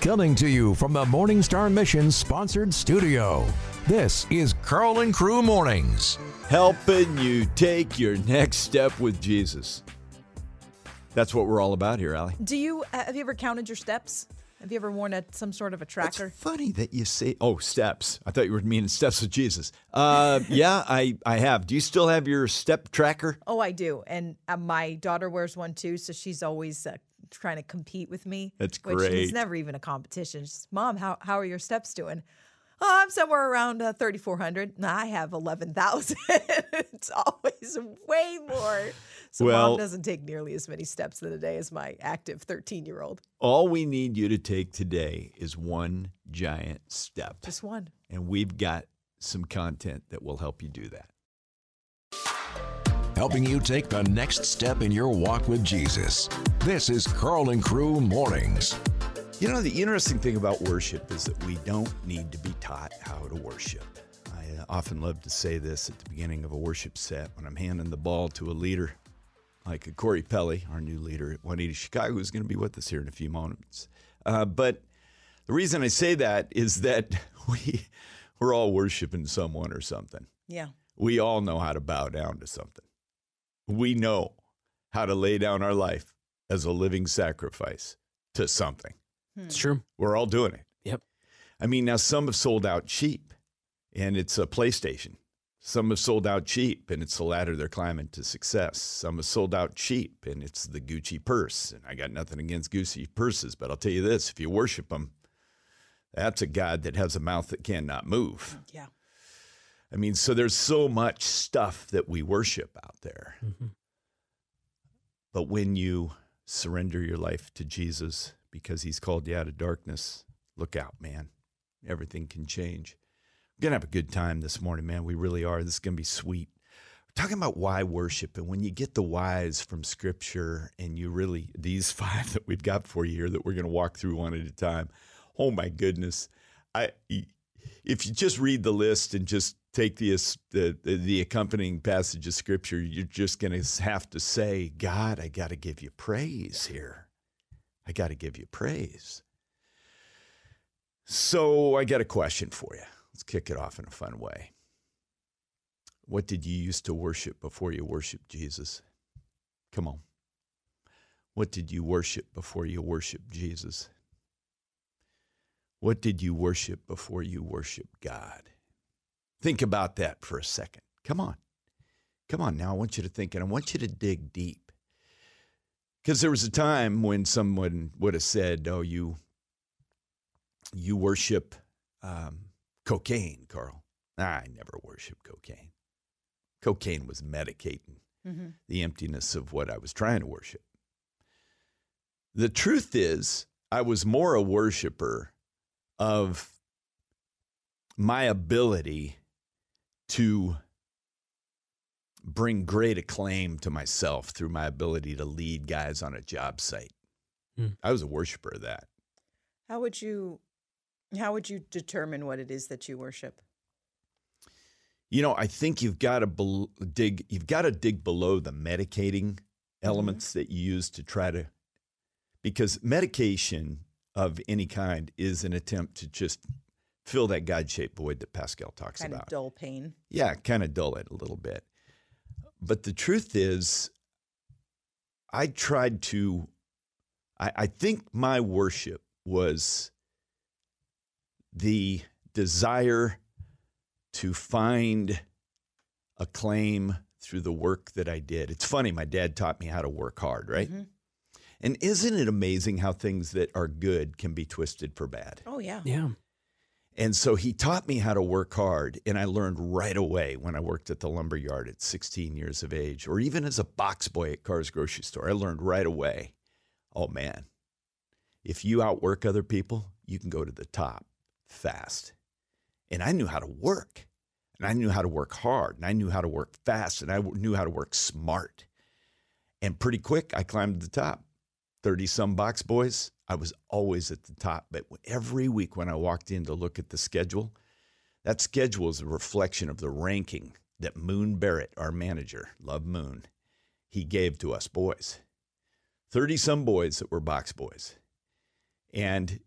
Coming to you from the Morning Star Mission sponsored studio. This is Karl and Crew Mornings. Helping you take your next step with Jesus. That's what we're all about here, Allie. Do you uh, have you ever counted your steps? Have you ever worn a, some sort of a tracker? It's funny that you say, "Oh, steps." I thought you were meaning steps with Jesus. Uh, yeah, I I have. Do you still have your step tracker? Oh, I do, and uh, my daughter wears one too, so she's always uh, trying to compete with me. That's Which great. is never even a competition. She's, Mom, how how are your steps doing? Oh, I'm somewhere around uh, 3,400. Nah, I have 11,000. it's always way more. So Well- mom doesn't take nearly as many steps in a day as my active 13 year old. All we need you to take today is one giant step, Just one. and we've got some content that will help you do that. Helping you take the next step in your walk with Jesus. This is Karl and Crew Mornings. You know, the interesting thing about worship is that we don't need to be taught how to worship. I uh, often love to say this at the beginning of a worship set when I'm handing the ball to a leader like a Corey Pelly, our new leader at 180 Chicago, who's going to be with us here in a few moments. Uh, but the reason I say that is that we, we're all worshiping someone or something. Yeah. We all know how to bow down to something. We know how to lay down our life as a living sacrifice to something. Hmm. It's true. We're all doing it. Yep. I mean, now some have sold out cheap and it's a PlayStation. Some have sold out cheap and it's the ladder they're climbing to success. Some have sold out cheap and it's the Gucci purse. And I got nothing against Gucci purses, but I'll tell you this if you worship them, that's a God that has a mouth that cannot move. Yeah. I mean, so there's so much stuff that we worship out there. Mm-hmm. But when you surrender your life to Jesus because he's called you out of darkness, look out, man. Everything can change. We're going to have a good time this morning, man. We really are. This is going to be sweet. We're talking about why worship. And when you get the whys from scripture and you really, these five that we've got for you here that we're going to walk through one at a time, oh my goodness. I, if you just read the list and just take the the, the accompanying passage of scripture, you're just going to have to say, God, I got to give you praise here. I got to give you praise. So I got a question for you. Let's kick it off in a fun way. What did you used to worship before you worshiped Jesus? Come on. What did you worship before you worshiped Jesus? What did you worship before you worshiped God? Think about that for a second. Come on. Come on now. I want you to think and I want you to dig deep. Because there was a time when someone would have said, Oh, you you worship um, cocaine, Karl. I never worshiped cocaine. Cocaine was medicating Mm-hmm. the emptiness of what I was trying to worship. The truth is, I was more a worshiper of my ability to bring great acclaim to myself through my ability to lead guys on a job site. Hmm. I was a worshiper of that. How would you how would you determine what it is that you worship? You know, I think you've got to bel dig. You've got to dig below the medicating elements that you use to try to, because medication of any kind is an attempt to just fill that God-shaped void that Pascal talks Kind about. of dull pain. Yeah, kind of dull it a little bit. But the truth is, I tried to, I, I think my worship was the desire to find acclaim through the work that I did. It's funny, my dad taught me how to work hard, right? Mhm. And isn't it amazing how things that are good can be twisted for bad? Oh yeah. Yeah. And so he taught me how to work hard. And I learned right away when I worked at the lumber yard at 16 years of age, or even as a box boy at Carr's grocery store. I learned right away oh man, if you outwork other people, you can go to the top fast. And I knew how to work. And I knew how to work hard. And I knew how to work fast. And I knew how to work smart. And pretty quick, I climbed to the top. 30 some box boys, I was always at the top. But every week when I walked in to look at the schedule, that schedule is a reflection of the ranking that Moon Barrett, our manager, love Moon, he gave to us boys. 30 some boys that were box boys. And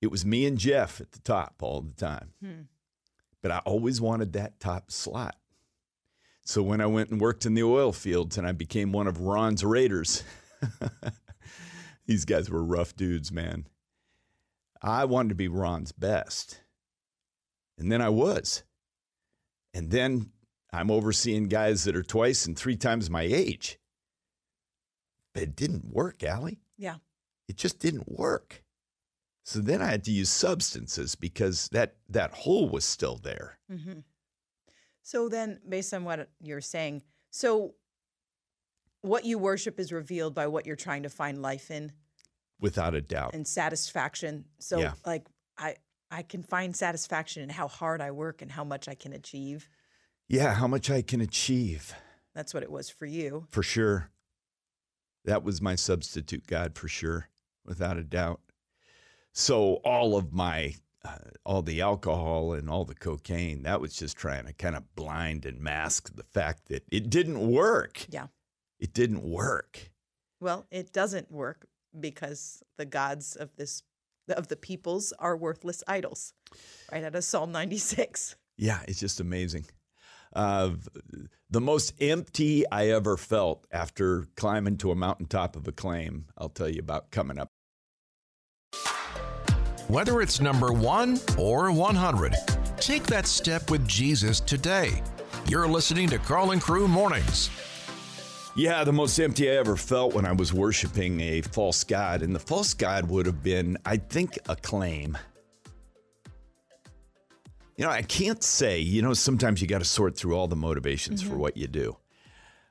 It was me and Jeff at the top all the time. Hmm. But I always wanted that top slot. So when I went and worked in the oil fields and I became one of Ron's Raiders, these guys were rough dudes, man. I wanted to be Ron's best. And then I was. And then I'm overseeing guys that are twice and three times my age. But it didn't work, Allie. Yeah. It just didn't work. So then I had to use substances because that that hole was still there. Mm-hmm. So then, based on what you're saying, so what you worship is revealed by what you're trying to find life in Without a doubt. and satisfaction. So, Yeah. like, I I can find satisfaction in how hard I work and how much I can achieve. Yeah, how much I can achieve That's what it was for you. for sure. That was my substitute God for sure, without a doubt. So all of my, uh, all the alcohol and all the cocaine, that was just trying to kind of blind and mask the fact that it didn't work. Yeah. It didn't work. Well, it doesn't work because the gods of this of the peoples are worthless idols. Right out of Psalm 96. Yeah, it's just amazing. Uh, the most empty I ever felt after climbing to a mountaintop of acclaim, I'll tell you about coming up. Whether it's number one or 100, take that step with Jesus today. You're listening to Karl and Crew Mornings. Yeah, the most empty I ever felt when I was worshiping a false god. And the false god would have been, I think, acclaim. You know, I can't say, you know, sometimes you got to sort through all the motivations for mm-hmm. what you do.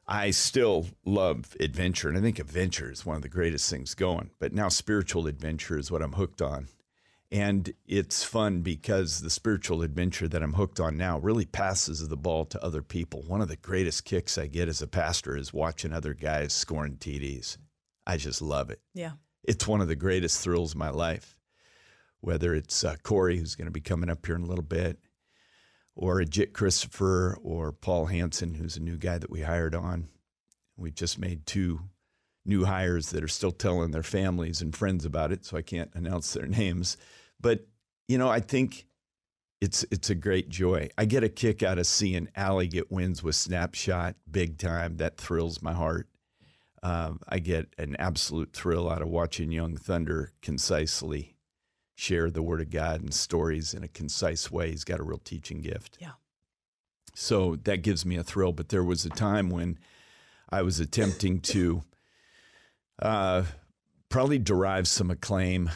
I still love adventure, and I think adventure is one of the greatest things going. But now spiritual adventure is what I'm hooked on. And it's fun because the spiritual adventure that I'm hooked on now really passes the ball to other people. One of the greatest kicks I get as a pastor is watching other guys scoring TDs. I just love it. Yeah. It's one of the greatest thrills of my life. Whether it's uh, Corey, who's going to be coming up here in a little bit, or Jit Christopher, or Paul Hansen, who's a new guy that we hired on. We just made two new hires that are still telling their families and friends about it, so I can't announce their names. But you know, I think it's it's a great joy. I get a kick out of seeing Allie get wins with Snapshot big time. That thrills my heart. Um, I get an absolute thrill out of watching Young Thunder concisely share the Word of God and stories in a concise way. He's got a real teaching gift. Yeah. So that gives me a thrill. But there was a time when I was attempting to uh, probably derive some acclaim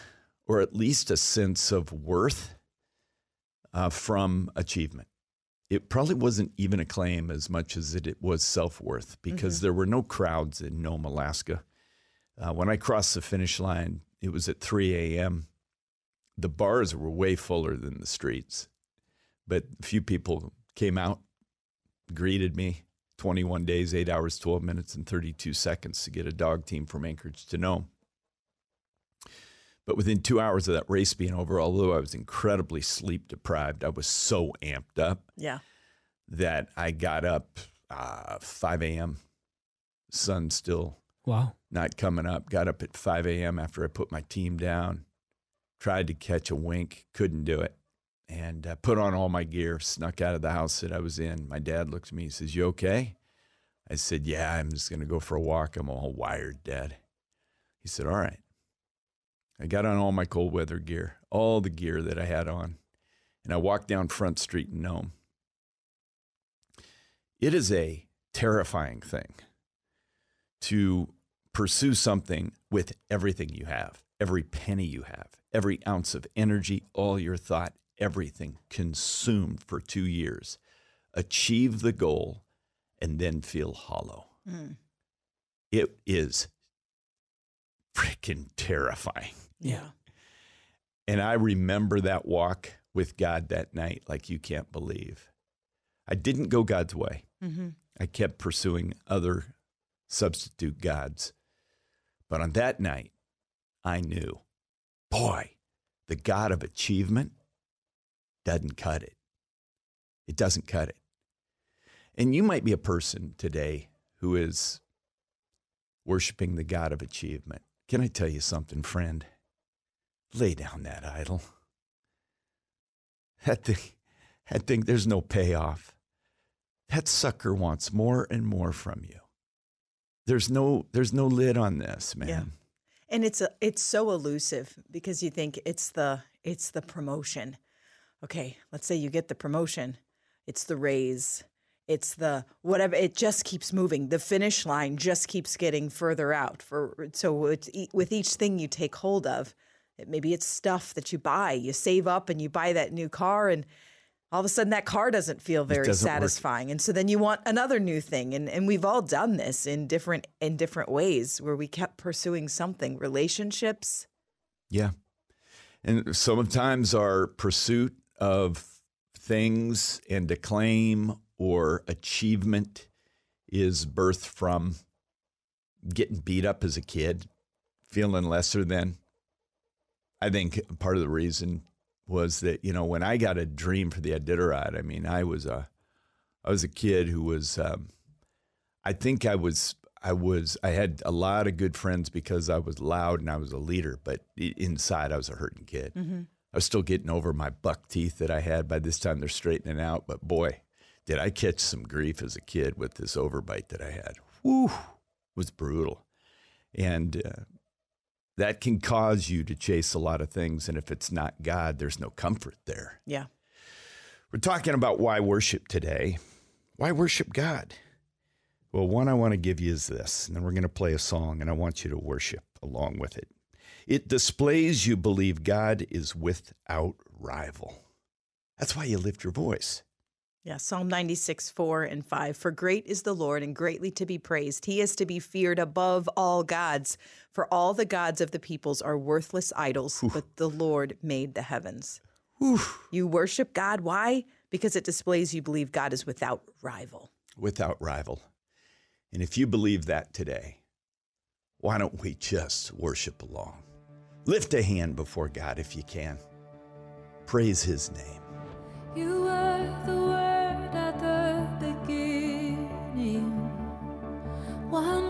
or at least a sense of worth uh, from achievement. It probably wasn't even acclaim as much as it, it was self worth because there were no crowds in Nome, Alaska. Uh, when I crossed the finish line, it was at 3 a.m. The bars were way fuller than the streets, but a few people came out, greeted me. 21 days, 8 hours, 12 minutes, and 32 seconds to get a dog team from Anchorage to Nome. But within two hours of that race being over, although I was incredibly sleep deprived, I was so amped up Yeah. that I got up uh, 5 a.m. Sun still Wow. not coming up. Got up at 5 a.m. after I put my team down. Tried to catch a wink, couldn't do it. And uh, put on all my gear, snuck out of the house that I was in. My dad looked at me, he says, You okay? I said, Yeah, I'm just going to go for a walk. I'm all wired, Dad. He said, All right. I got on all my cold weather gear, all the gear that I had on, and I walked down Front Street in Nome. It is a terrifying thing to pursue something with everything you have, every penny you have, every ounce of energy, all your thought, everything consumed for two years, achieve the goal, and then feel hollow. Mm. It is freaking terrifying. Yeah. And I remember that walk with God that night like you can't believe. I didn't go God's way. hmm I kept pursuing other substitute gods. But on that night, I knew, boy, the God of achievement doesn't cut it. It doesn't cut it. And you might be a person today who is worshiping the God of achievement. Can I tell you something, friend? Lay down that idol. That thing, that thing, there's no payoff. That sucker wants more and more from you. There's no, there's no lid on this, man. Yeah. And it's a, it's so elusive because you think it's the it's the promotion. Okay, let's say you get the promotion. It's the raise. It's the whatever. It just keeps moving. The finish line just keeps getting further out. For so it's, with each thing you take hold of, maybe it's stuff that you buy. You save up and you buy that new car, and all of a sudden that car doesn't feel very doesn't work. satisfying. And so then you want another new thing. And and we've all done this in different in different ways where we kept pursuing something. Relationships. Yeah. And sometimes our pursuit of things and acclaim or achievement is birthed from getting beat up as a kid, feeling lesser than. I think part of the reason was that, you know, when I got a dream for the Iditarod, I mean, I was a I was a kid who was um, I think I was I was I had a lot of good friends because I was loud and I was a leader, but inside I was a hurting kid. I was still getting over my buck teeth that I had. By this time they're straightening out, but boy, did I catch some grief as a kid with this overbite that I had. Whew, was brutal, and uh, that can cause you to chase a lot of things. And if it's not God, there's no comfort there. Yeah. We're talking about why worship today. Why worship God? Well, one I want to give you is this, and then we're going to play a song, and I want you to worship along with it. It displays you believe God is without rival. That's why you lift your voice. Yeah, Psalm 96, 4 and 5. For great is the Lord and greatly to be praised. He is to be feared above all gods. For all the gods of the peoples are worthless idols, but the Lord made the heavens. You worship God. Why? Because it displays you believe God is without rival. Without rival. And if you believe that today, why don't we just worship along? Lift a hand before God if you can. Praise his name. You were the word one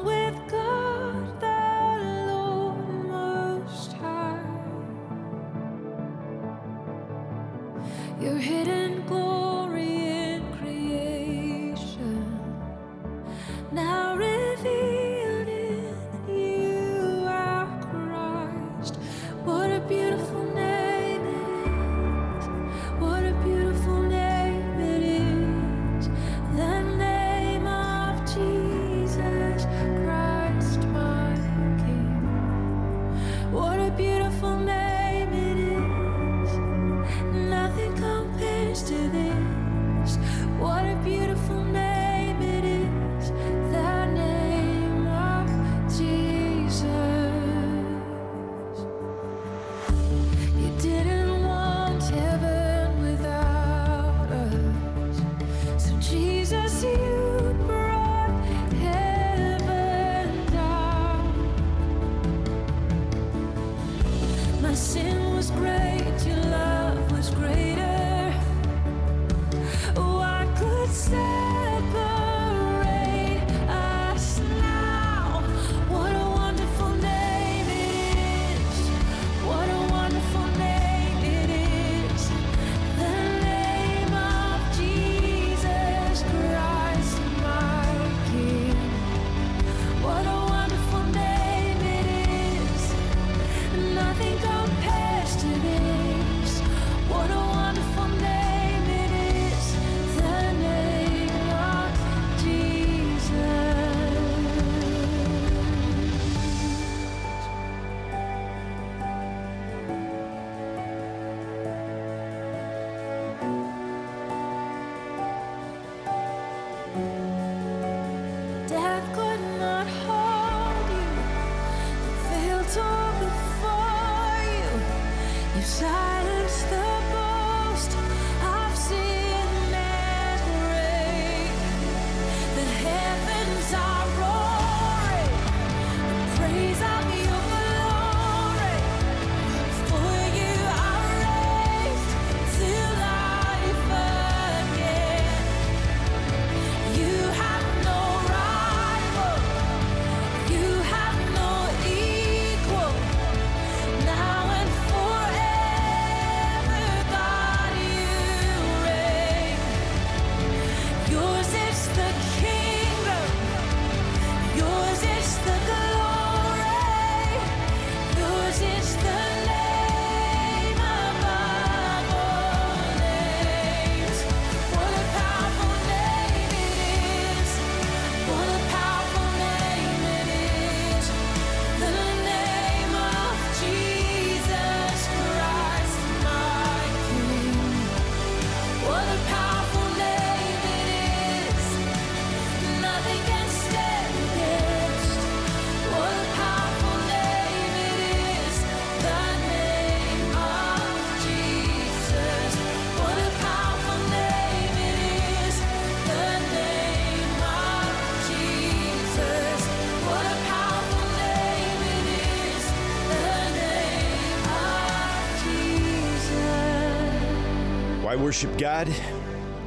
worship God?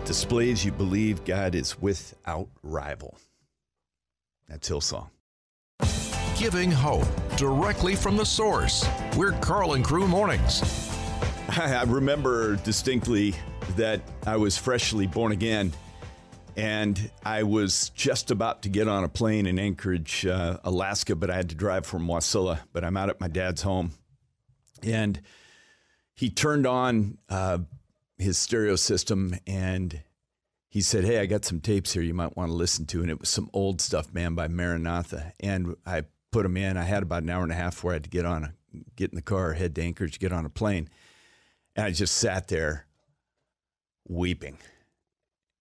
Displays you believe God is without rival. That's Hillsong. Giving hope directly from the source. We're Karl and Crew Mornings. I remember distinctly that I was freshly born again and I was just about to get on a plane in Anchorage, uh, Alaska, but I had to drive from Wasilla. But I'm out at my dad's home, and he turned on uh, his stereo system and he said, "Hey, I got some tapes here you might want to listen to." And it was some old stuff, man, by Maranatha. And I put them in. I had about an hour and a half where I had to get on a get in the car, head to Anchorage, get on a plane, and I just sat there weeping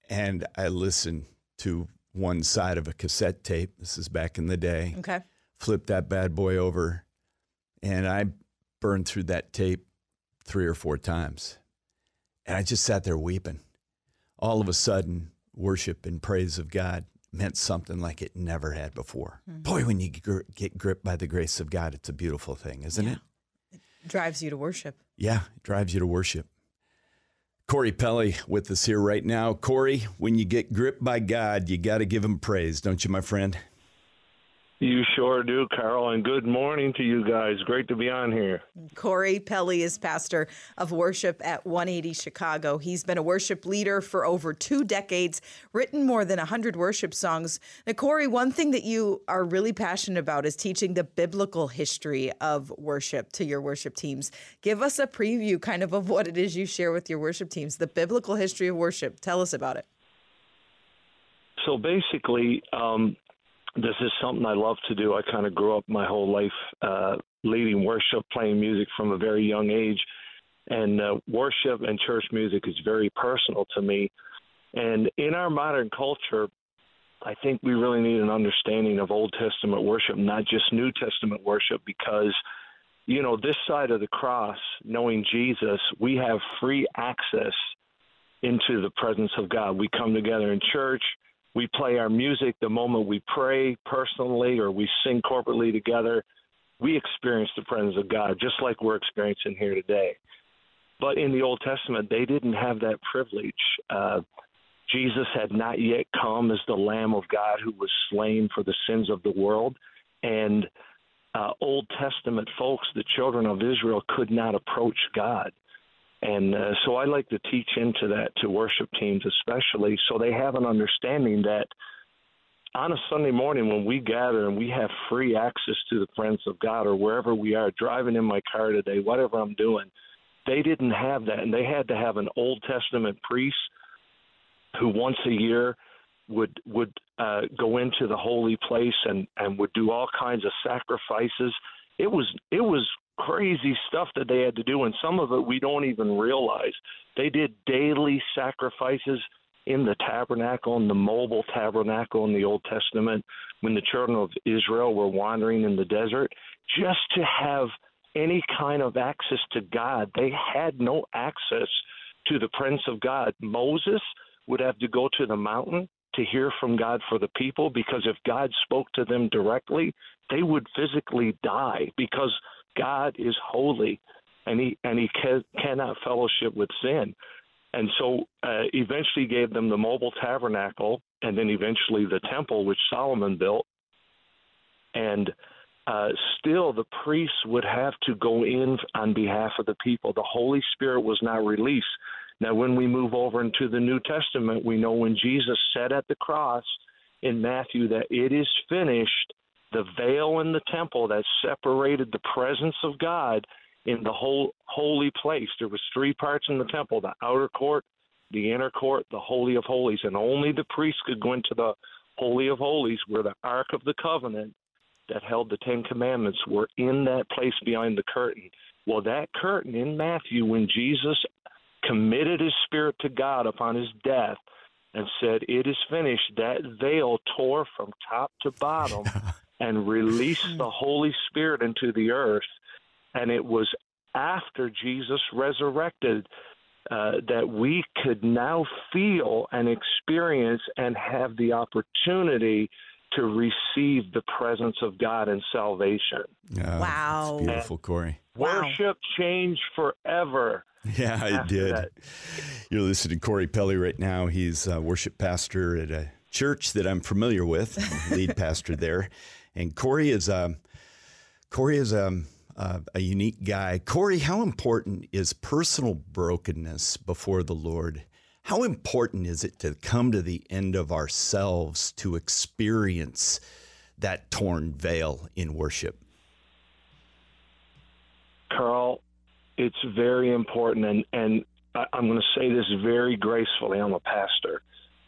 and I listened to one side of a cassette tape. This is back in the day. Okay. Flipped that bad boy over, and I burned through that tape three or four times. And I just sat there weeping. All of a sudden, worship and praise of God meant something like it never had before. Hmm. Boy, when you gr- get gripped by the grace of God, it's a beautiful thing, isn't it? It drives you to worship. Yeah, it drives you to worship. Corey Pelly with us here right now. Corey, when you get gripped by God, you got to give him praise, don't you, my friend? You sure do, Karl, and good morning to you guys. Great to be on here. Corey Pelly is pastor of worship at 180 Chicago. He's been a worship leader for over two decades, written more than 100 worship songs. Now, Corey, one thing that you are really passionate about is teaching the biblical history of worship to your worship teams. Give us a preview kind of of what it is you share with your worship teams, the biblical history of worship. Tell us about it. So basically, um, this is something I love to do. I kind of grew up my whole life uh, leading worship, playing music from a very young age. And uh, worship and church music is very personal to me. And in our modern culture, I think we really need an understanding of Old Testament worship, not just New Testament worship, because, you know, this side of the cross, knowing Jesus, we have free access into the presence of God. We come together in church, we play our music the moment we pray personally or we sing corporately together. We experience the presence of God just like we're experiencing here today. But in the Old Testament, they didn't have that privilege. Uh, Jesus had not yet come as the Lamb of God who was slain for the sins of the world. And uh, Old Testament folks, the children of Israel, could not approach God. And uh, so I like to teach into that to worship teams, especially, so they have an understanding that on a Sunday morning when we gather and we have free access to the presence of God or wherever we are, driving in my car today, whatever I'm doing, they didn't have that. And they had to have an Old Testament priest who once a year would would uh, go into the holy place and and would do all kinds of sacrifices. It was it was crazy stuff that they had to do, and some of it we don't even realize. They did daily sacrifices in the tabernacle, in the mobile tabernacle in the Old Testament, when the children of Israel were wandering in the desert, just to have any kind of access to God. They had no access to the presence of God. Moses would have to go to the mountain to hear from God for the people because if God spoke to them directly, they would physically die because God is holy and he and he ca- cannot fellowship with sin. And so uh, eventually gave them the mobile tabernacle and then eventually the temple which Solomon built. And uh, still the priests would have to go in on behalf of the people. The Holy Spirit was not released. Now, when we move over into the New Testament, we know when Jesus said at the cross in Matthew that it is finished, the veil in the temple that separated the presence of God in the whole holy place. There was three parts in the temple: the outer court, the inner court, the holy of holies, and only the priest could go into the holy of holies, where the ark of the covenant that held the Ten Commandments were in that place behind the curtain. Well, that curtain in Matthew, when Jesus committed his spirit to God upon his death and said, It is finished, that veil tore from top to bottom and released the Holy Spirit into the earth. And it was after Jesus resurrected uh, that we could now feel and experience and have the opportunity to receive the presence of God and salvation. Yeah, Wow. It's beautiful, Corey. Wow. Worship changed forever. Yeah, I after did. that. You're listening to Corey Pelly right now. He's a worship pastor at a church that I'm familiar with, lead pastor there. And Corey is um, Corey is um, uh, a unique guy. Corey, how important is personal brokenness before the Lord? How important is it to come to the end of ourselves to experience that torn veil in worship? Karl, it's very important, and and I, I'm going to say this very gracefully. I'm a pastor.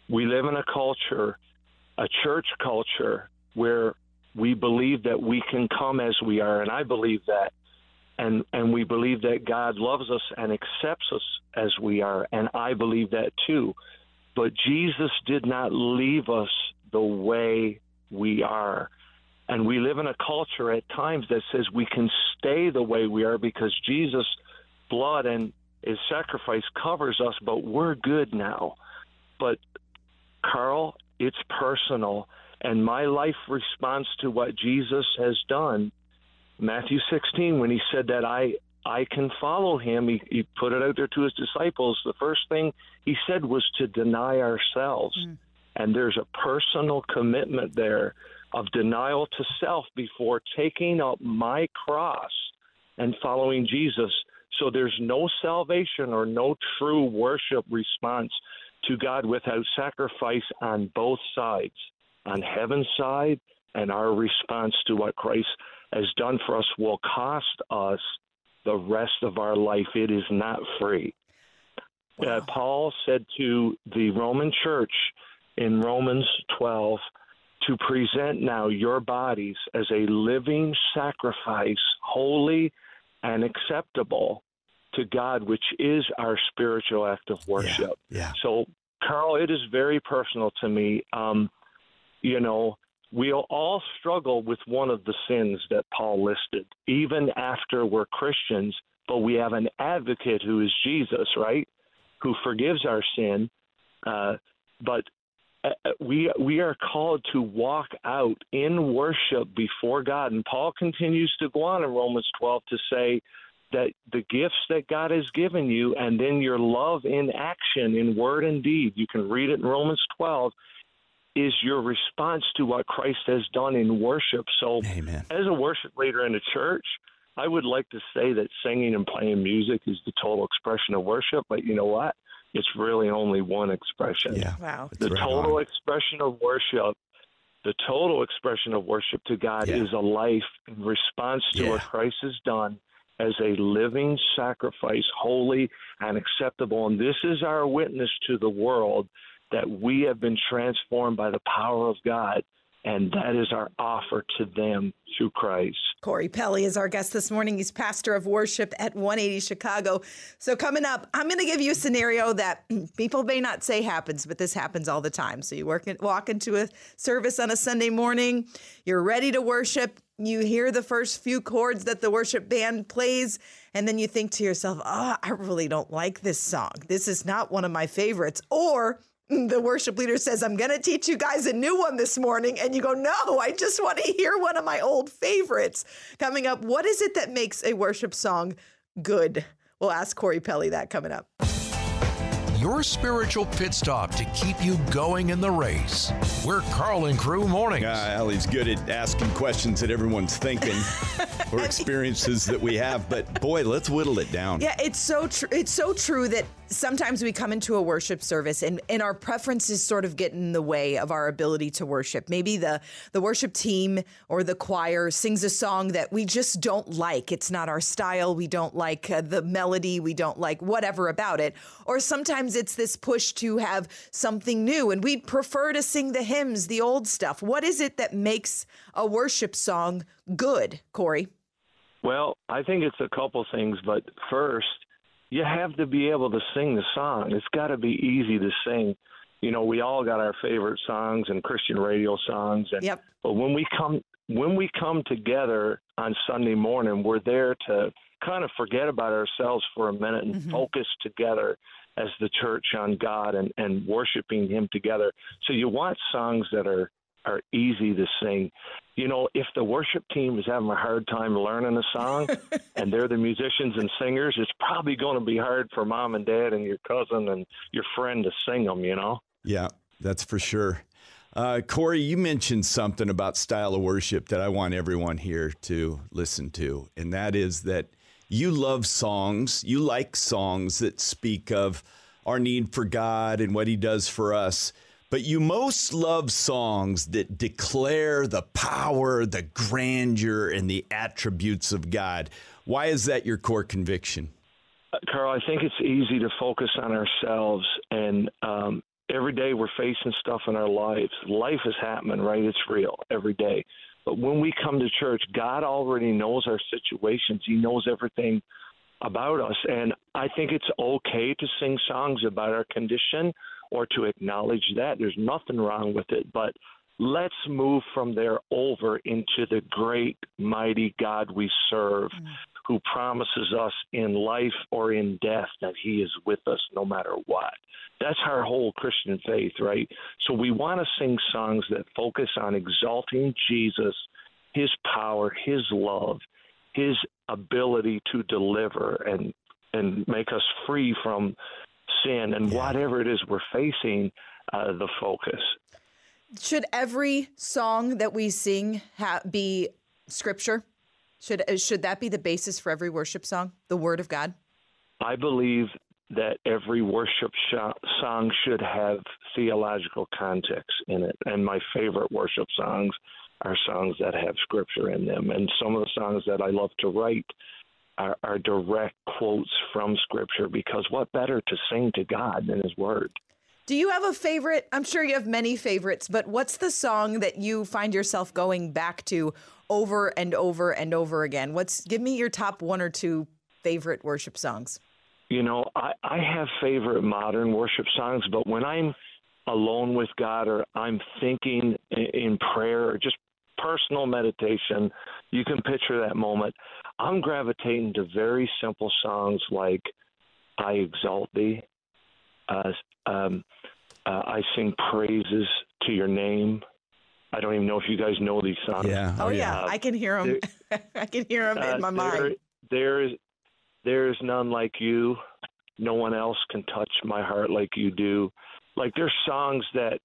We live in a culture, a church culture, where we believe that we can come as we are, and I believe that, and and we believe that God loves us and accepts us as we are, and I believe that too. But Jesus did not leave us the way we are. And we live in a culture at times that says we can stay the way we are because Jesus' blood and his sacrifice covers us, but we're good now. But, Karl, it's personal. And my life responds to what Jesus has done. Matthew 16, when he said that I, I can follow him, he, he put it out there to his disciples. The first thing he said was to deny ourselves. Hmm. And there's a personal commitment there of denial to self before taking up my cross and following Jesus. So there's no salvation or no true worship response to God without sacrifice on both sides, on heaven's side, and our response to what Christ has done for us will cost us the rest of our life. It is not free. Uh, Paul said to the Roman church in Romans 12 to present now your bodies as a living sacrifice, holy and acceptable to God, which is our spiritual act of worship. Yeah. So, Karl, it is very personal to me. Um, you know, we'll all struggle with one of the sins that Paul listed, even after we're Christians, but we have an advocate who is Jesus, right? Who forgives our sin. Uh, but uh, we we are called to walk out in worship before God, and Paul continues to go on in Romans 12 to say that the gifts that God has given you, and then your love in action, in word and deed, you can read it in Romans 12, is your response to what Christ has done in worship. So, Amen. as a worship leader in a church, I would like to say that singing and playing music is the total expression of worship, but you know what? It's really only one expression. Yeah. Wow. The right total on. expression of worship, the total expression of worship to God Yeah. is a life in response to what Christ has done as a living sacrifice, holy and acceptable. And this is our witness to the world that we have been transformed by the power of God. And that is our offer to them through Christ. Corey Pelly is our guest this morning. He's pastor of worship at 180 Chicago. So, coming up, I'm going to give you a scenario that people may not say happens, but this happens all the time. So, you work walk into a service on a Sunday morning, you're ready to worship, you hear the first few chords that the worship band plays, and then you think to yourself, oh, I really don't like this song. This is not one of my favorites. Or mm, the worship leader says, I'm going to teach you guys a new one this morning. And you go, No, I just want to hear one of my old favorites. Coming up, what is it that makes a worship song good? We'll ask Corey Pelly that coming up. Your spiritual pit stop to keep you going in the race. We're Karl and Crew Mornings. Uh, Allie's good at asking questions that everyone's thinking or experiences that we have. But boy, let's whittle it down. Yeah, it's so true. It's so true that sometimes we come into a worship service and, and our preferences sort of get in the way of our ability to worship. Maybe the the worship team or the choir sings a song that we just don't like. It's not our style. We don't like uh, the melody. We don't like whatever about it. Or sometimes it's this push to have something new and we'd prefer to sing the hymns, the old stuff. What is it that makes a worship song good, Corey? Well, I think it's a couple things, but first, you have to be able to sing the song. It's got to be easy to sing. You know, we all got our favorite songs and Christian radio songs, and Yep. but when we come when we come together on Sunday morning, we're there to kind of forget about ourselves for a minute and mm-hmm. focus together as the church on God and, and worshiping Him together. So you want songs that are are easy to sing. You know, if the worship team is having a hard time learning a song and they're the musicians and singers, it's probably going to be hard for mom and dad and your cousin and your friend to sing them, you know? Yeah, that's for sure. Uh, Corey, you mentioned something about style of worship that I want everyone here to listen to, and that is that you love songs. You like songs that speak of our need for God and what He does for us. But you most love songs that declare the power, the grandeur, and the attributes of God. Why is that your core conviction? Uh, Karl, I think it's easy to focus on ourselves, and um, every day we're facing stuff in our lives. Life is happening, right? It's real every day. But when we come to church, God already knows our situations. He knows everything about us. And I think it's okay to sing songs about our condition or to acknowledge that. There's nothing wrong with it. But let's move from there over into the great, mighty God we serve, mm. who promises us in life or in death that He is with us no matter what. That's our whole Christian faith, right? So we want to sing songs that focus on exalting Jesus, His power, His love, His ability to deliver and and make us free from sin and yeah. whatever it is we're facing, uh, the focus. Should every song that we sing ha- be scripture? Should uh, should that be the basis for every worship song, the Word of God? I believe that every worship sh- song should have theological context in it, and my favorite worship songs are songs that have scripture in them. And some of the songs that I love to write are, are direct quotes from Scripture because what better to sing to God than His Word? Do you have a favorite? I'm sure you have many favorites, but what's the song that you find yourself going back to over and over and over again? What's give me your top one or two favorite worship songs? You know, I, I have favorite modern worship songs, but when I'm alone with God or I'm thinking in prayer or just personal meditation, you can picture that moment. I'm gravitating to very simple songs like I Exalt Thee. Uh, um, uh, I sing praises to your name. I don't even know if you guys know these songs. Yeah. Oh, oh yeah. Uh, I can hear them. I can hear them in my mind. There is, there is none like you. No one else can touch my heart like you do. Like there's songs that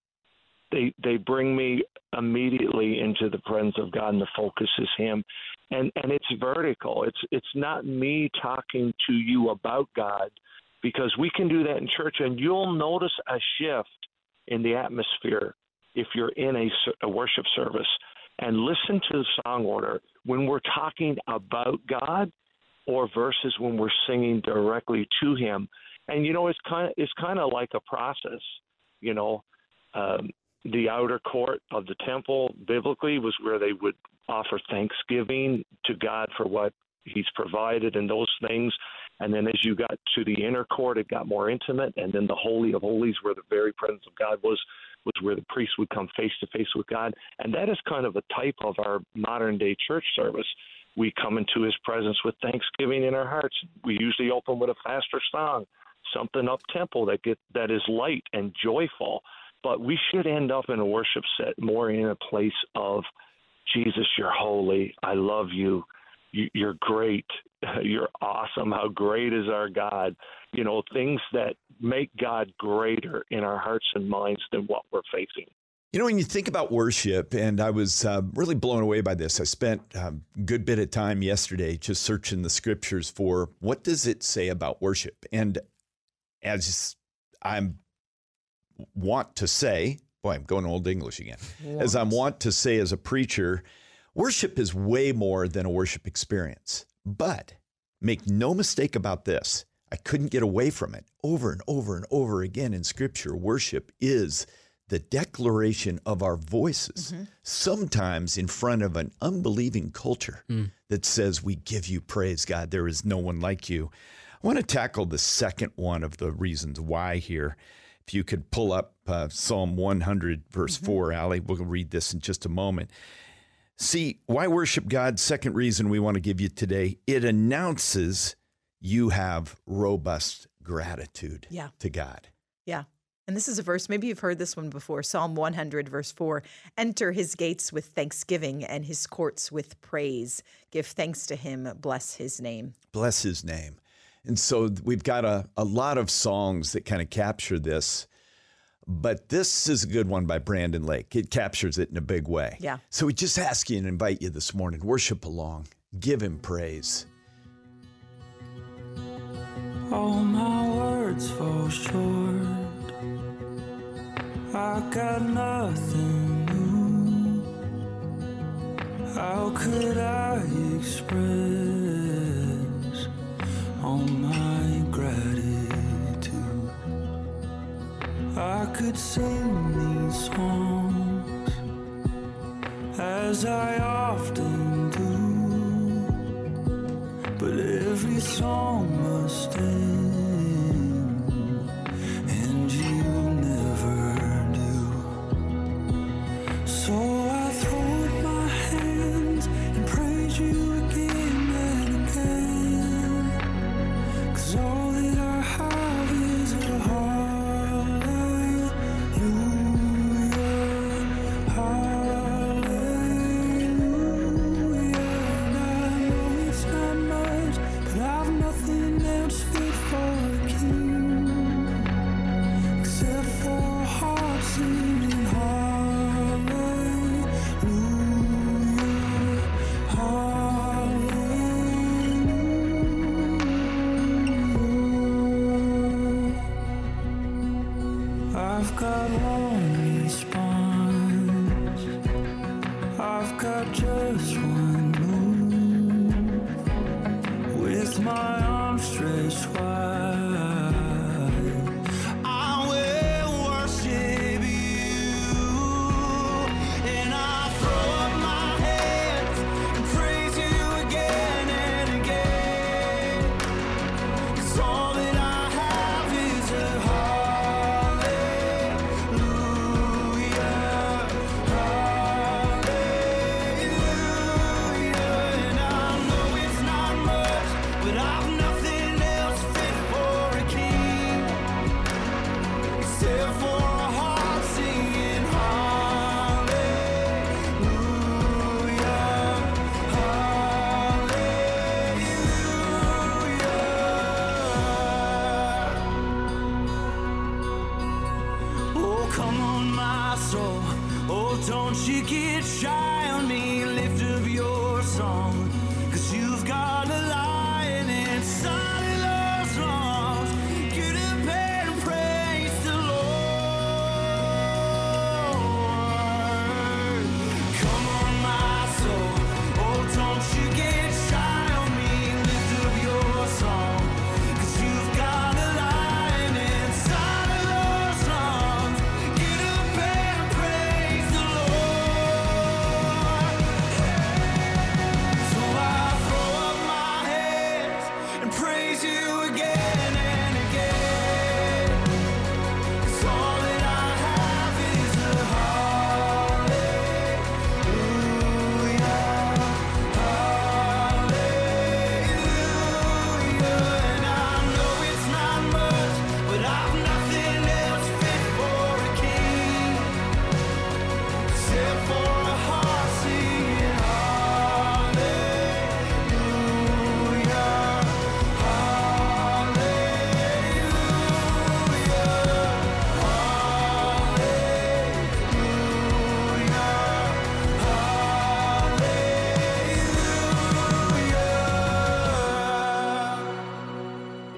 they they bring me immediately into the presence of God and the focus is him. And and it's vertical. It's it's not me talking to you about God because we can do that in church and you'll notice a shift in the atmosphere if you're in a, a worship service. And listen to the song order. When we're talking about God or versus when we're singing directly to him. And you know it's kind of it's kind of like a process you know um, the outer court of the temple biblically was where they would offer thanksgiving to God for what he's provided and those things. And then as you got to the inner court it got more intimate. And then the holy of holies where the very presence of God was was where the priest would come face to face with God. And that is kind of a type of our modern day church service. We come into his presence with thanksgiving in our hearts. We usually open with a faster song something up tempo that get that is light and joyful but we should end up in a worship set more in a place of Jesus, you're holy. I love you. You're great. You're awesome. How great is our God? You know, things that make God greater in our hearts and minds than what we're facing. You know, when you think about worship, and I was uh, really blown away by this. I spent a good bit of time yesterday just searching the scriptures for what does it say about worship. And as I'm want to say, boy, I'm going old English again, want. as I'm want to say as a preacher, worship is way more than a worship experience. But make no mistake about this, I couldn't get away from it over and over and over again in Scripture. Worship is the declaration of our voices, mm-hmm. sometimes in front of an unbelieving culture mm. that says, We give you praise, God. There is no one like you. I want to tackle the second one of the reasons why here. If you could pull up uh, Psalm 100, verse mm-hmm. 4, Allie, we'll read this in just a moment. See, why worship God? Second reason we want to give you today it announces you have robust gratitude yeah. to God. Yeah. And this is a verse, maybe you've heard this one before Psalm 100, verse 4 Enter his gates with thanksgiving and his courts with praise. Give thanks to him, bless his name. Bless his name. And so we've got a, a lot of songs that kind of capture this. But this is a good one by Brandon Lake. It captures it in a big way. Yeah. So we just ask you and invite you this morning worship along, give him praise. All my words fall short. I got nothing new. How could I express all my gratitude? I could sing these songs as I often do. But every song must end,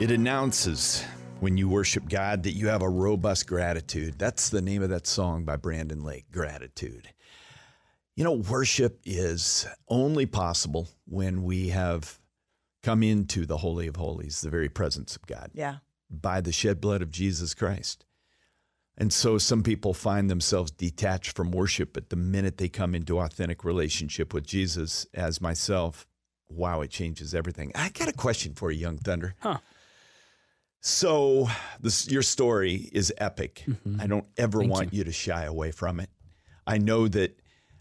It announces when you worship God that you have a robust gratitude. That's the name of that song by Brandon Lake, Gratitude. You know, worship is only possible when we have come into the Holy of Holies, the very presence of God, Yeah. by the shed blood of Jesus Christ. And so some people find themselves detached from worship, but the minute they come into authentic relationship with Jesus, as myself, wow, it changes everything. I got a question for you, Young Thunder. Huh. So this your story is epic. Mm-hmm. I don't ever want you. to shy away from it. I know that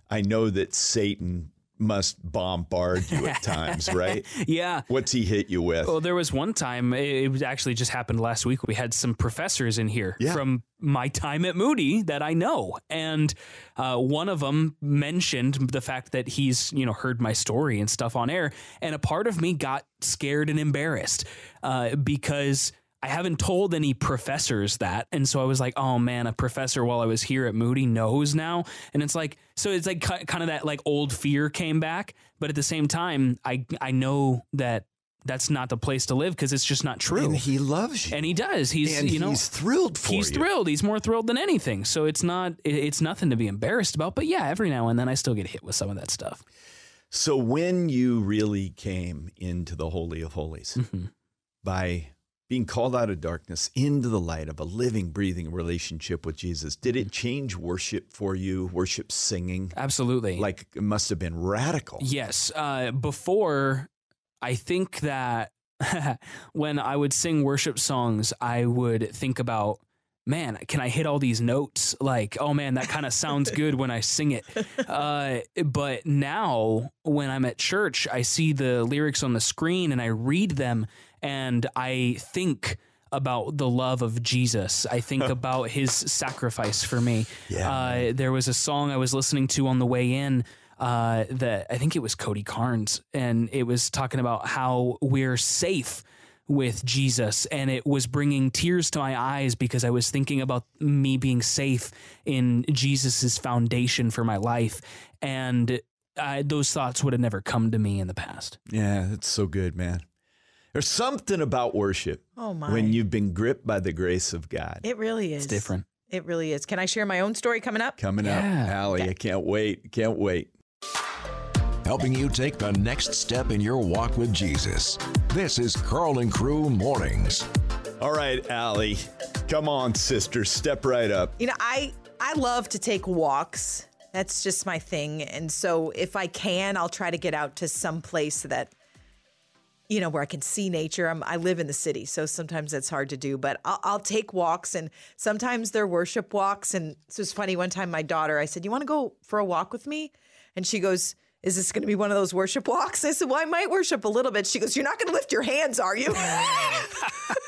I know that Satan must bombard you at times, right? Yeah. What's he hit you with? Well, there was one time, it it actually just happened last week. We had some professors in here Yeah. from my time at Moody that I know. And uh, one of them mentioned the fact that he's, you know, heard my story and stuff on air. And a part of me got scared and embarrassed uh, because I haven't told any professors that. And so I was like, oh man, a professor while I was here at Moody knows now. And it's like, so it's like kind of that like old fear came back. But at the same time, I, I know that that's not the place to live because it's just not true. and he loves you. And he does. He's, And you know, he's thrilled for you. he's you. thrilled. He's more thrilled than anything. So it's not, it's nothing to be embarrassed about. But yeah, every now and then I still get hit with some of that stuff. So when you really came into the Holy of Holies Mm-hmm. by being called out of darkness into the light of a living, breathing relationship with Jesus, did it change worship for you? Worship singing? Absolutely. Like it must have been radical. Yes. Uh, before, I think that when I would sing worship songs, I would think about, man, can I hit all these notes? Like, oh man, that kind of sounds good when I sing it. Uh, but now, when I'm at church, I see the lyrics on the screen and I read them and I think about the love of Jesus. I think about his sacrifice for me. Yeah, Uh, there was a song I was listening to on the way in uh, that I think it was Cody Carnes, and it was talking about how we're safe with Jesus, and it was bringing tears to my eyes because I was thinking about me being safe in Jesus's foundation for my life, and uh, those thoughts would have never come to me in the past. Yeah, that's so good, man. There's something about worship Oh my. when you've been gripped by the grace of God. it really is. It's different. It really is. Can I share my own story coming up? Coming Yeah. up, Allie, I can't wait. Can't wait. helping you take the next step in your walk with Jesus. This is Karl and Crew Mornings. All right, Allie, come on, sister, step right up. You know, I I love to take walks. That's just my thing. And so if I can, I'll try to get out to some place that you know where I can see nature. I'm, I live in the city, so sometimes that's hard to do. But I'll, I'll take walks, and sometimes they're worship walks. And so was funny. One time, my daughter, I said, "You want to go for a walk with me?" And she goes, "Is this going to be one of those worship walks?" I said, "Well, I might worship a little bit." She goes, "You're not going to lift your hands, are you?"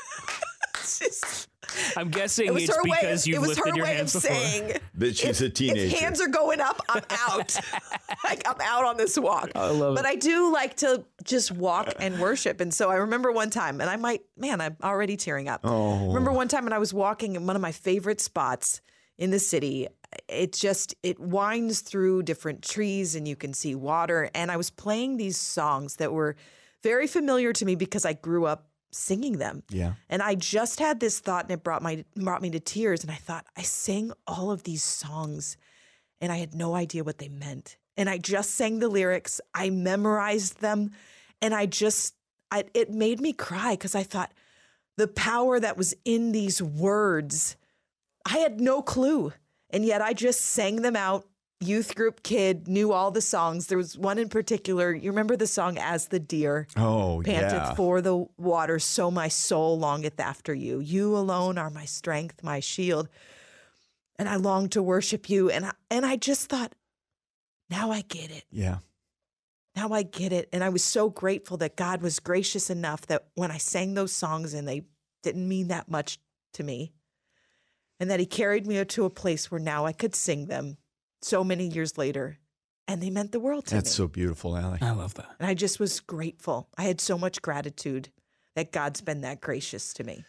It's just- I'm guessing it was it's her because Of, you've it was lifted her your way of hands before. saying That she's if, a teenager. If hands are going up, I'm out. like I'm out on this walk. I love but it. I do like to just walk and worship. And so I remember one time, and I might, man, I'm already tearing up. Oh. Remember one time when I was walking in one of my favorite spots in the city. It just it winds through different trees, and you can see water. And I was playing these songs that were very familiar to me because I grew up singing them. Yeah. And I just had this thought and it brought my brought me to tears and I thought I sang all of these songs and I had no idea what they meant. And I just sang the lyrics, I memorized them and I just I, it made me cry cuz I thought the power that was in these words I had no clue. And yet I just sang them out. Youth group kid knew all the songs. There was one in particular. You remember the song As the Deer? Oh, panteth yeah. for the water, so my soul longeth after you. You alone are my strength, my shield. And I long to worship you. And I, and I just thought, now I get it. yeah. Now I get it. And I was so grateful that God was gracious enough that when I sang those songs and they didn't mean that much to me, and that He carried me to a place where now I could sing them so many years later. And they meant the world to That's me. That's so beautiful, Allie. I love that. And I just was grateful. I had so much gratitude that God's been that gracious to me.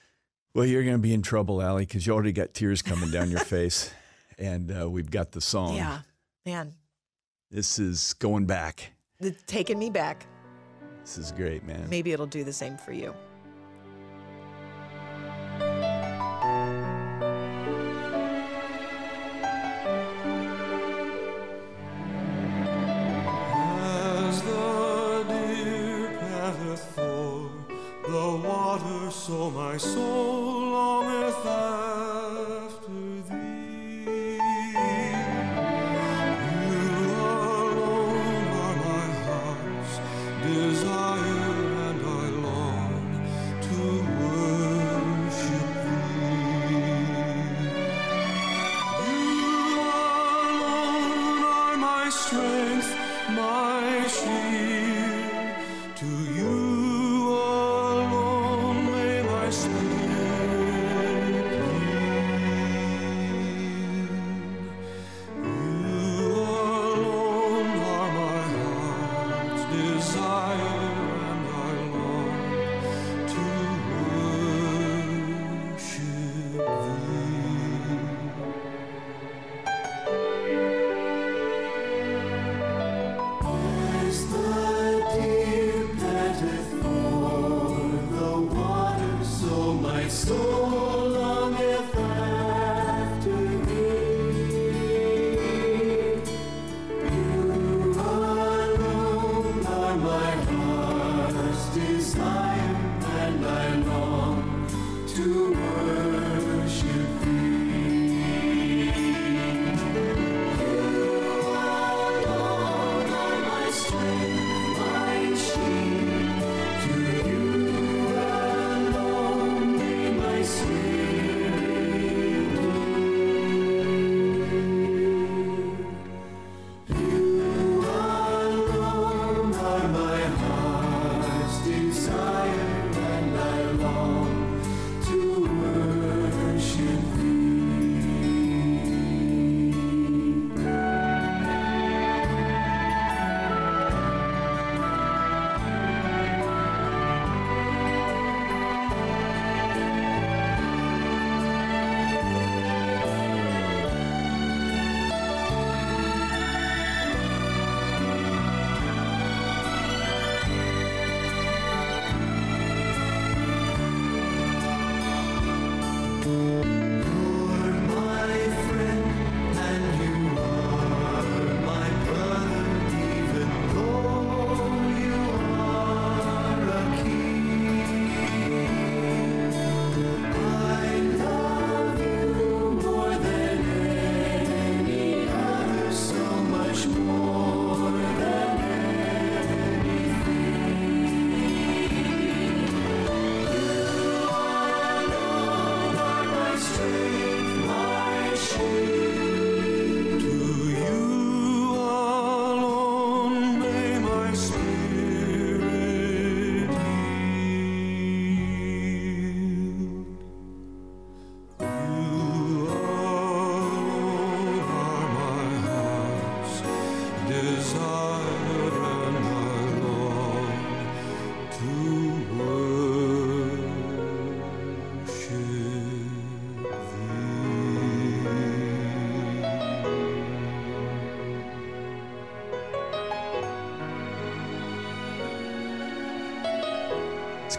Well, you're going to be in trouble, Allie, because you already got tears coming down your face. And uh, we've got the song. Yeah, man, This is going back. it's taken me back. This is great, man. Maybe it'll do the same for you. So my soul longeth after thee. You alone are my heart's desire, and I long to worship thee. You alone are my strength, my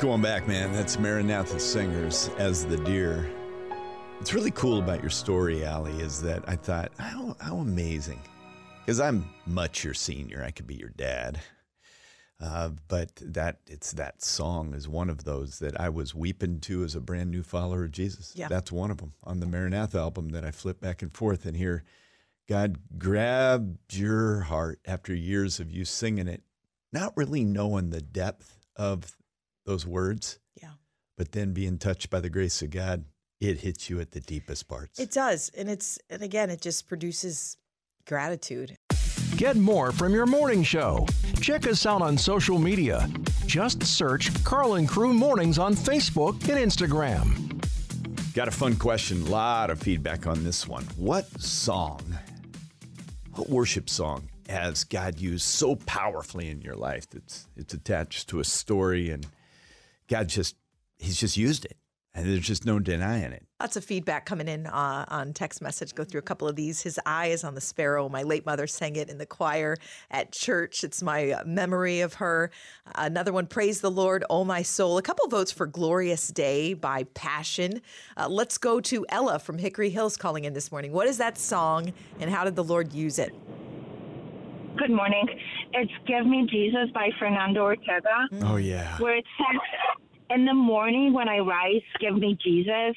going back, man. That's Maranatha Singers as the deer. What's really cool about your story, Allie, is that I thought, how, how amazing. Because I'm much your senior. I could be your dad. Uh, but that it's that song is one of those that I was weeping to as a brand new follower of Jesus. Yeah. That's one of them on the Maranatha album that I flip back and forth and hear God grabbed your heart after years of you singing it, not really knowing the depth of those words, Yeah. but then being touched by the grace of God, it hits you at the deepest parts. It does. And it's, and again, it just produces gratitude. Get more from your morning show. Check us out on social media. Just search Karl and Crew Mornings on Facebook and Instagram. Got a fun question. A lot of feedback on this one. What song, what worship song has God used so powerfully in your life that's it's attached to a story and God just He's just used it. And there's just no denying it. Lots of feedback coming in uh, on text message. Go through a couple of these. His eye is on the sparrow. My late mother sang it in the choir at church. It's my uh, memory of her. Another one, Praise the Lord, Oh My Soul. A couple votes for Glorious Day by Passion. Uh, let's go to Ella from Hickory Hills calling in this morning. What is that song and how did the Lord use it? Good morning. It's Give Me Jesus by Fernando Ortega, mm-hmm. Oh yeah. where it says, In the morning when I rise, give me Jesus.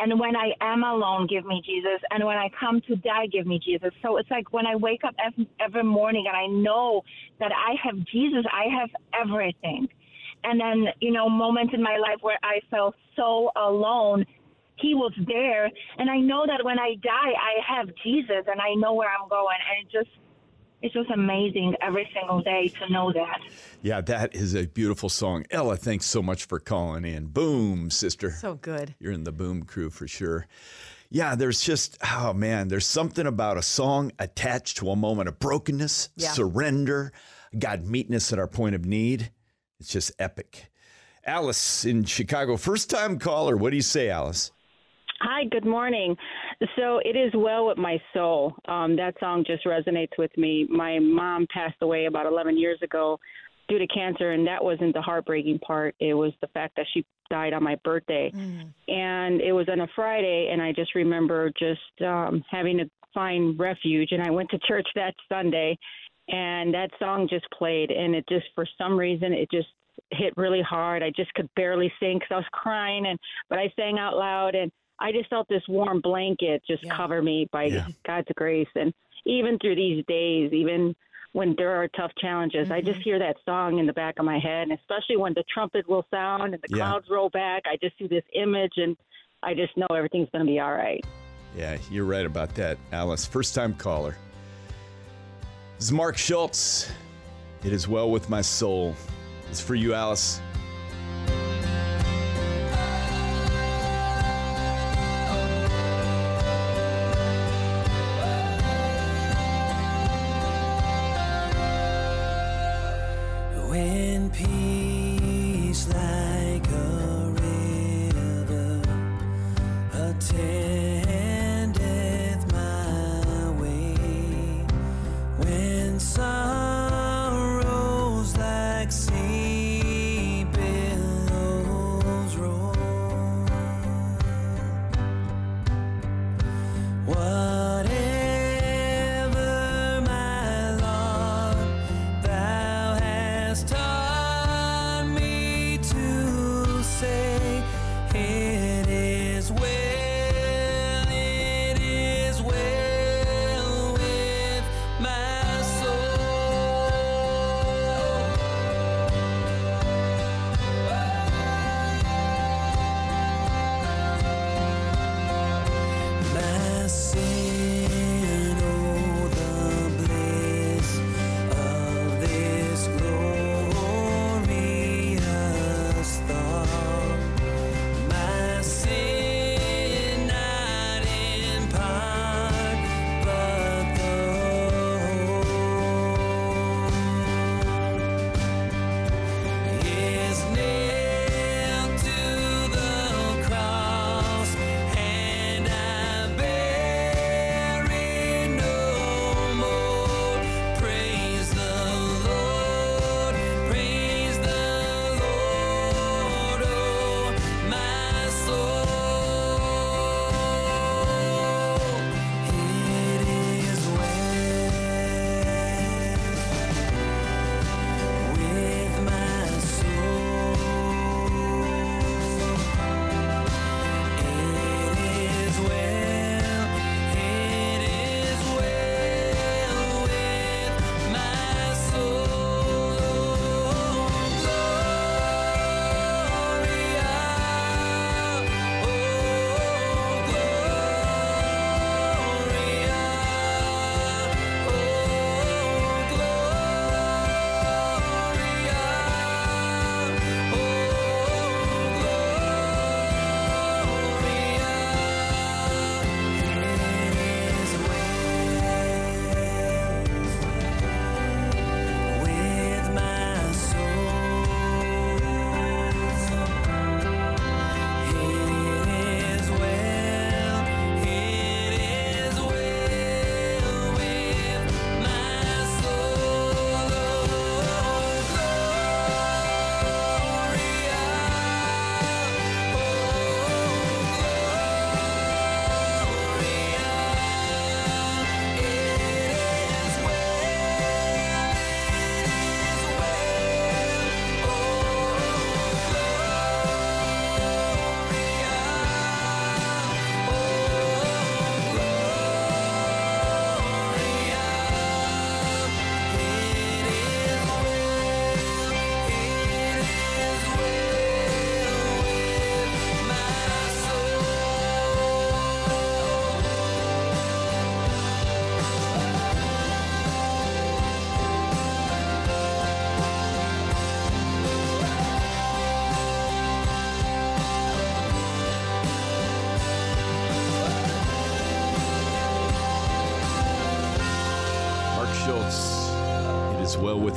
And when I am alone, give me Jesus. And when I come to die, give me Jesus. So it's like when I wake up ev- every morning and I know that I have Jesus, I have everything. And then, you know, moments in my life where I felt so alone, he was there. And I know that when I die, I have Jesus and I know where I'm going. And it just, it's just amazing every single day to know that. Yeah, that is a beautiful song. Ella, thanks so much for calling in. Boom, sister. So good. You're in the boom crew for sure. Yeah, there's just, oh man, there's something about a song attached to a moment of brokenness, Yeah. surrender, God meeting us at our point of need. It's just epic. Alice in Chicago, first time caller. What do you say, Alice? Hi, good morning. So it is well with my soul. Um, that song just resonates with me. My mom passed away about 11 years ago, due to cancer, and that wasn't the heartbreaking part. It was the fact that she died on my birthday, and it was on a Friday, and I just remember just um, having to find refuge, and I went to church that Sunday, and that song just played, and it just for some reason it just hit really hard. I just could barely sing because I was crying, and but I sang out loud, and I just felt this warm blanket just cover me by Yeah. God's grace, and even through these days, even when there are tough challenges, I just mm-hmm. hear that song in the back of my head, and especially when the trumpet will sound and the Yeah. clouds roll back. I just see this image, and I just know everything's going to be all right. Yeah, you're right about that, Alice. First time caller. This is Mark Schultz. It is well with my soul. It's for you, Alice.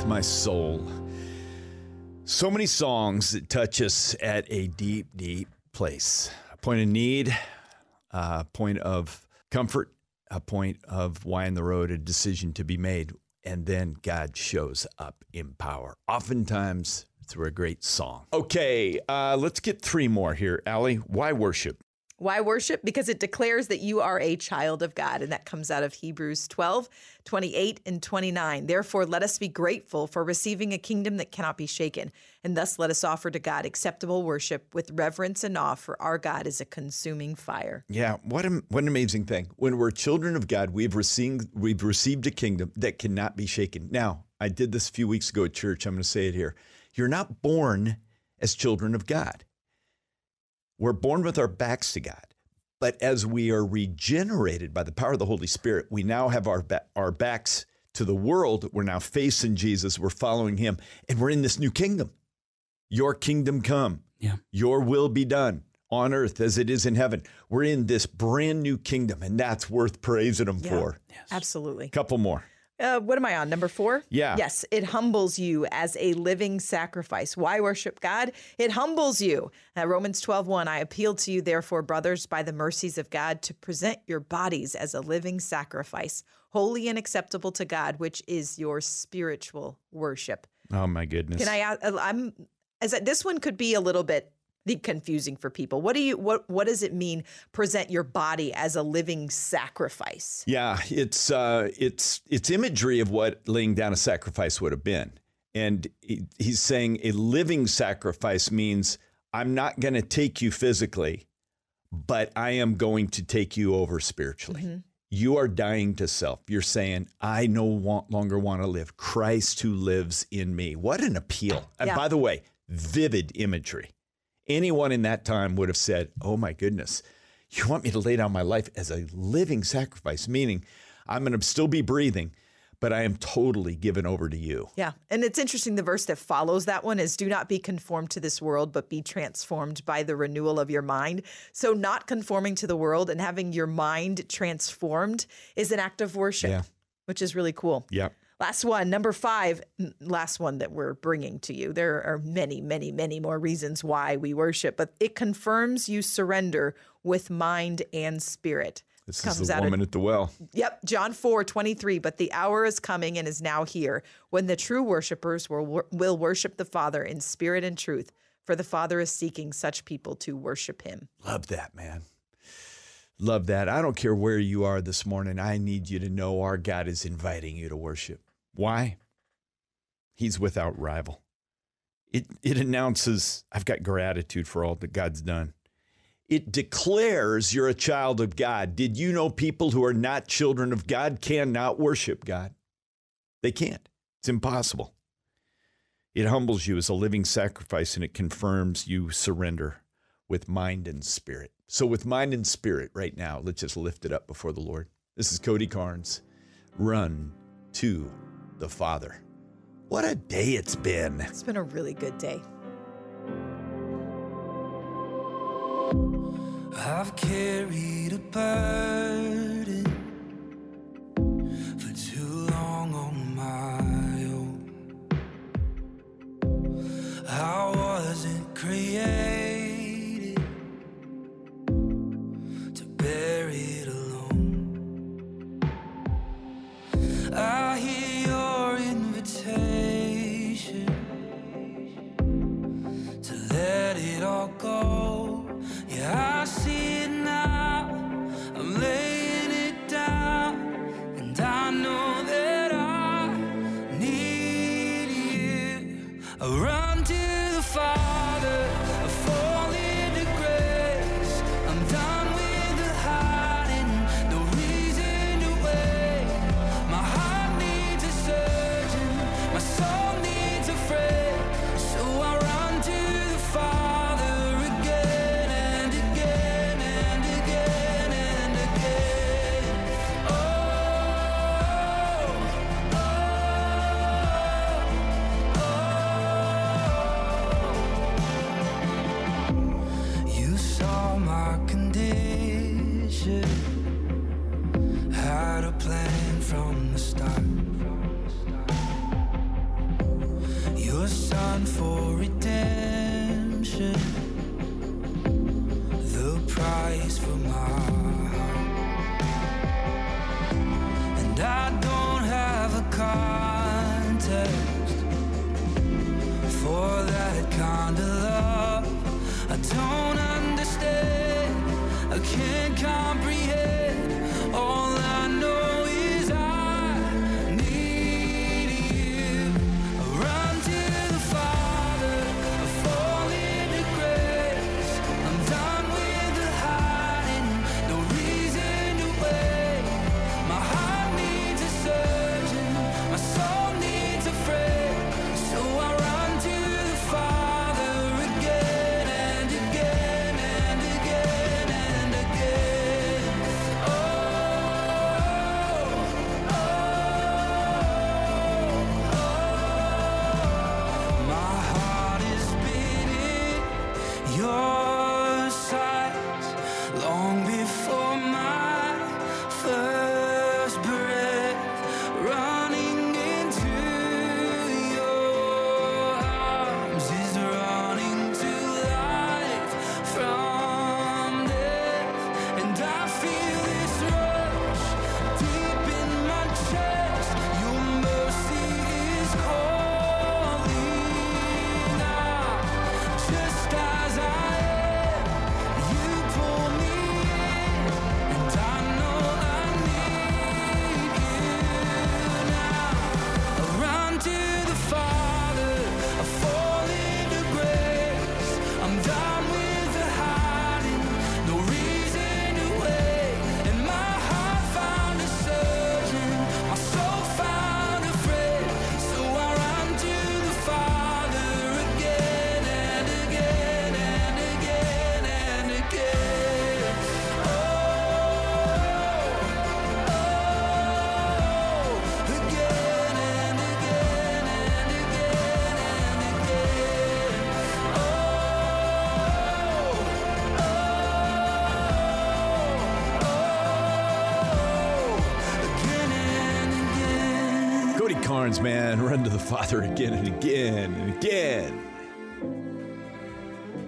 My soul. So many songs that touch us at a deep, deep place. A point of need, a point of comfort, a point of why in the road, a decision to be made. and then God shows up in power, oftentimes through a great song. Okay, uh, let's get three more here. Allie, why worship? Why worship? Because it declares that you are a child of God. And that comes out of Hebrews 12, 28, and 29. Therefore, let us be grateful for receiving a kingdom that cannot be shaken. And thus, let us offer to God acceptable worship with reverence and awe, for our God is a consuming fire. Yeah, what, a, what an amazing thing. When we're children of God, we've received, we've received a kingdom that cannot be shaken. Now, I did this a few weeks ago at church. I'm going to say it here. You're not born as children of God. We're born with our backs to God. But as we are regenerated by the power of the Holy Spirit, we now have our, ba- our backs to the world. We're now facing Jesus. We're following him. And we're in this new kingdom. Your kingdom come. Yeah. Your will be done on earth as it is in heaven. We're in this brand new kingdom, and that's worth praising him Yeah. for. Absolutely. Couple more. Uh, what am I on? Number four? Yeah. Yes, it humbles you as a living sacrifice. Why worship God? It humbles you. Uh, Romans 12, 1, I appeal to you, therefore, brothers, by the mercies of God, to present your bodies as a living sacrifice, holy and acceptable to God, which is your spiritual worship. Oh, my goodness. Can I? I'm as I- this one could be a little bit confusing for people. What do you what what does it mean? Present your body as a living sacrifice. Yeah, it's uh, it's it's imagery of what laying down a sacrifice would have been, and he- he's saying a living sacrifice means I'm not going to take you physically, but I am going to take you over spiritually. You are dying to self. You're saying, I no want, longer want to live. Christ who lives in me. What an appeal. And by the way, vivid imagery. Anyone in that time would have said, Oh my goodness, you want me to lay down my life as a living sacrifice, meaning I'm going to still be breathing, but I am totally given over to you. Yeah. And it's interesting the verse that follows that one is do not be conformed to this world, but be transformed by the renewal of your mind. So, not conforming to the world and having your mind transformed is an act of worship, Yeah. which is really cool. Yep. Last one, number five, last one that we're bringing to you. There are many, many, many more reasons why we worship, but it confirms you surrender with mind and spirit. This Comes is the out of- woman at the well. Yep, John 4, 23. But the hour is coming and is now here when the true worshipers will, will worship the Father in spirit and truth, for the Father is seeking such people to worship him. Love that, man. Love that. I don't care where you are this morning. I need you to know our God is inviting you to worship. Why? He's without rival. It, it announces, I've got gratitude for all that God's done. It declares you're a child of God. Did you know people who are not children of God cannot worship God? They can't. It's impossible. It humbles you as a living sacrifice and it confirms you surrender with mind and spirit. So, with mind and spirit right now, let's just lift it up before the Lord. This is Cody Carnes. Run to the Father. What a day it's been. It's been a really good day. I've carried a burden for too long on my own. I wasn't created to bear it alone. I Man, run to the Father again and again and again.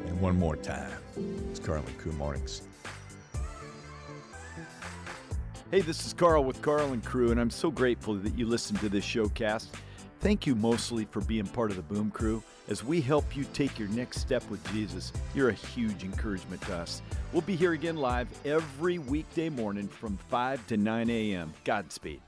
And one more time. It's Karl Crew Mornings. Hey, this is Karl with Karl and Crew, and I'm so grateful that you listen to this showcast. Thank you mostly for being part of the Boom Crew. As we help you take your next step with Jesus, you're a huge encouragement to us. We'll be here again live every weekday morning from 5 to 9 a.m. Godspeed.